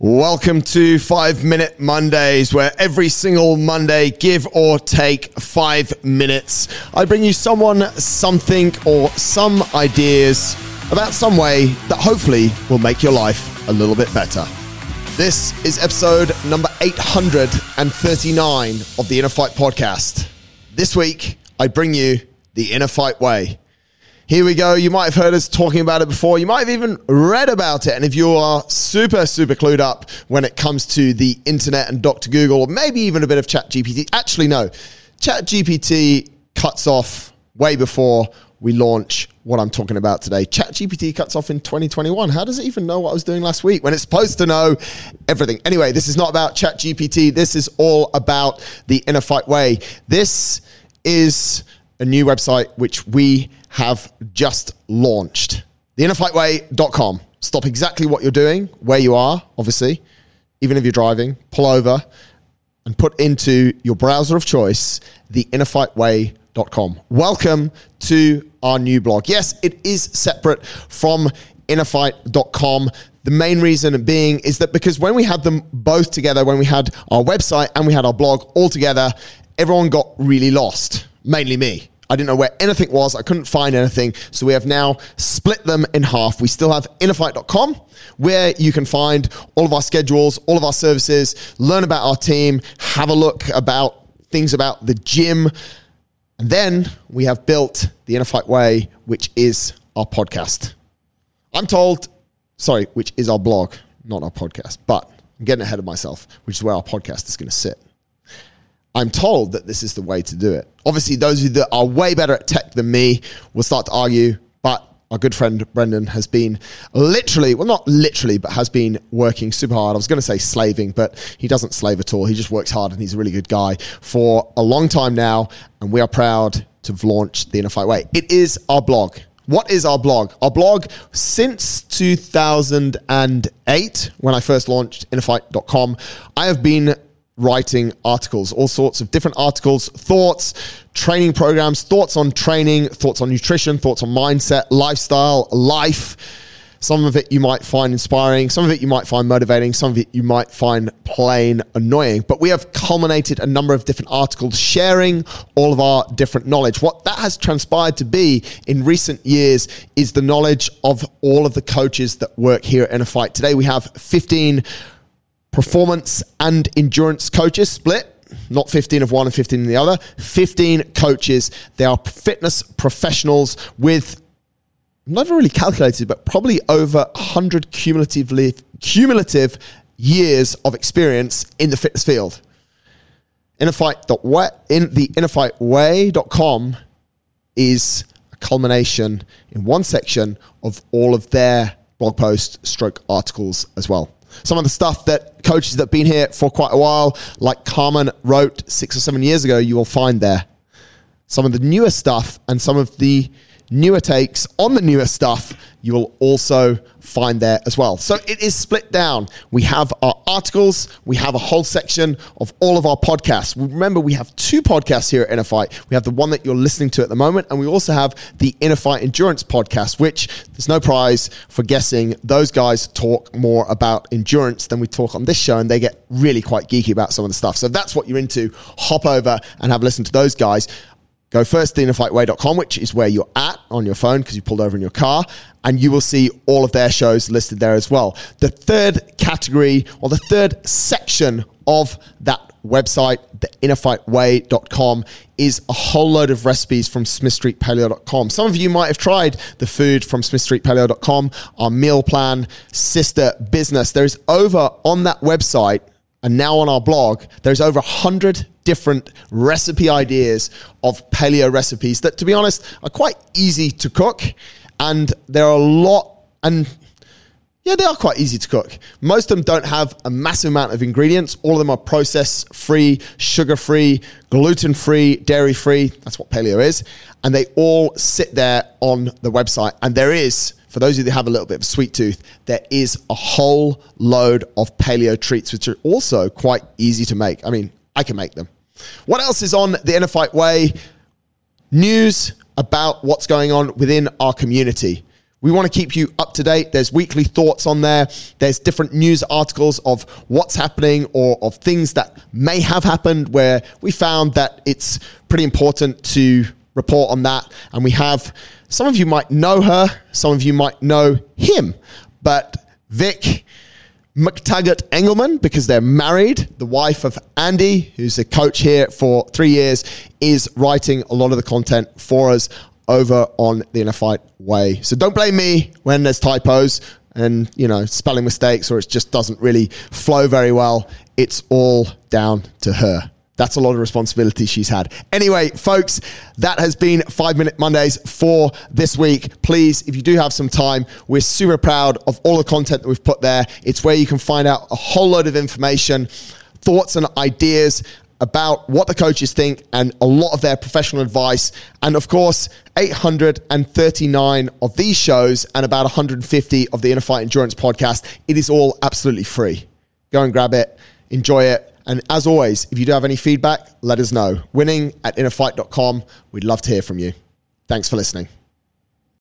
Welcome to Five Minute Mondays, where every single Monday, give or take five minutes, I bring you someone, something, or some ideas about some way that hopefully will make your life a little bit better. This is episode number 839 of the Inner Fight podcast. This week, I bring you the Inner Fight Way. Here we go. You might have heard us talking about it before. You might have even read about it. And if you are super, super clued up when it comes to the internet and Dr. Google, or maybe even a bit of Chat GPT, actually, no. Chat GPT cuts off way before we launch what I'm talking about today. Chat GPT cuts off in 2021. How does it even know what I was doing last week when it's supposed to know everything? Anyway, this is not about Chat GPT. This is all about the Inner Fight Way. This is a new website which we have just launched. TheInnerFightWay.com. Stop exactly what you're doing, where you are, obviously, even if you're driving, pull over and put into your browser of choice theinnerfightway.com. Welcome to our new blog. Yes, it is separate from innerfight.com. The main reason being is that because when we had them both together, when we had our website and we had our blog all together, everyone got really lost, mainly me. I didn't know where anything was. I couldn't find anything. So we have now split them in half. We still have innerfight.com where you can find all of our schedules, all of our services, learn about our team, have a look about things about the gym. And then we have built the Inner Fight Way, which is our podcast. I'm told, sorry, which is our blog, not our podcast, but I'm getting ahead of myself, which is where our podcast is going to sit. I'm told that this is the way to do it. Obviously, those you that are way better at tech than me will start to argue, but our good friend Brendan has been literally, well, not literally, but has been working super hard. I was going to say slaving, but he doesn't slave at all. He just works hard and he's a really good guy for a long time now. And we are proud to have launched the Inner Fight Way. It is our blog. What is our blog? Our blog, since 2008, when I first launched innerfight.com, I have been writing articles, all sorts of different articles, thoughts, training programs, thoughts on training, thoughts on nutrition, thoughts on mindset, lifestyle, life. Some of it you might find inspiring, some of it you might find motivating, some of it you might find plain annoying. But we have culminated a number of different articles sharing all of our different knowledge. What that has transpired to be in recent years is the knowledge of all of the coaches that work here at Fight. Today we have 15 performance and endurance coaches split. Not 15 of one and 15 in the other. 15 coaches. They are fitness professionals with never really calculated but probably over 100 cumulatively cumulative years of experience in the fitness field. In the innerfightway.com is a culmination in one section of all of their blog posts stroke articles as well some of the stuff that coaches that have been here for quite a while, like Carmen wrote six or seven years ago, you will find there. Some of the newer stuff and some of the newer takes on the newer stuff, you will also find there as well. So it is split down. We have our articles, we have a whole section of all of our podcasts. Remember, we have two podcasts here at Inner Fight. We have the one that you're listening to at the moment, and we also have the Inner Fight Endurance podcast, which there's no prize for guessing. Those guys talk more about endurance than we talk on this show, and they get really quite geeky about some of the stuff. So that's what you're into, hop over and have a listen to those guys. Go first to innerfightway.com, which is where you're at on your phone because you pulled over in your car, and you will see all of their shows listed there as well. The third category or the third section of that website, the innerfightway.com, is a whole load of recipes from smithstreetpaleo.com. Some of you might have tried the food from smithstreetpaleo.com, our meal plan, sister business. There's over on that website and now on our blog, there's over 100 different recipe ideas of paleo recipes that, to be honest, are quite easy to cook. And there are a lot, and yeah, they are quite easy to cook. Most of them don't have a massive amount of ingredients. All of them are process free, sugar free, gluten free, dairy free. That's what paleo is. And they all sit there on the website. And there is for those of you that have a little bit of a sweet tooth, there is a whole load of paleo treats, which are also quite easy to make. I mean, I can make them. What else is on the Inner Way? News about what's going on within our community. We want to keep you up to date. There's weekly thoughts on there. There's different news articles of what's happening or of things that may have happened where we found that it's pretty important to report on that. And we have some of you might know her, some of you might know him, but Vic McTaggart Engelman, because they're married, the wife of Andy, who's a coach here for three years, is writing a lot of the content for us over on the Inner Fight Way. So don't blame me when there's typos and you know spelling mistakes or it just doesn't really flow very well. It's all down to her. That's a lot of responsibility she's had. Anyway, folks, that has been Five Minute Mondays for this week. Please, if you do have some time, we're super proud of all the content that we've put there. It's where you can find out a whole load of information, thoughts, and ideas about what the coaches think and a lot of their professional advice. And of course, 839 of these shows and about 150 of the Inner Fight Endurance podcast. It is all absolutely free. Go and grab it, enjoy it. And as always, if you do have any feedback, let us know. Winning at innerfight.com. We'd love to hear from you. Thanks for listening.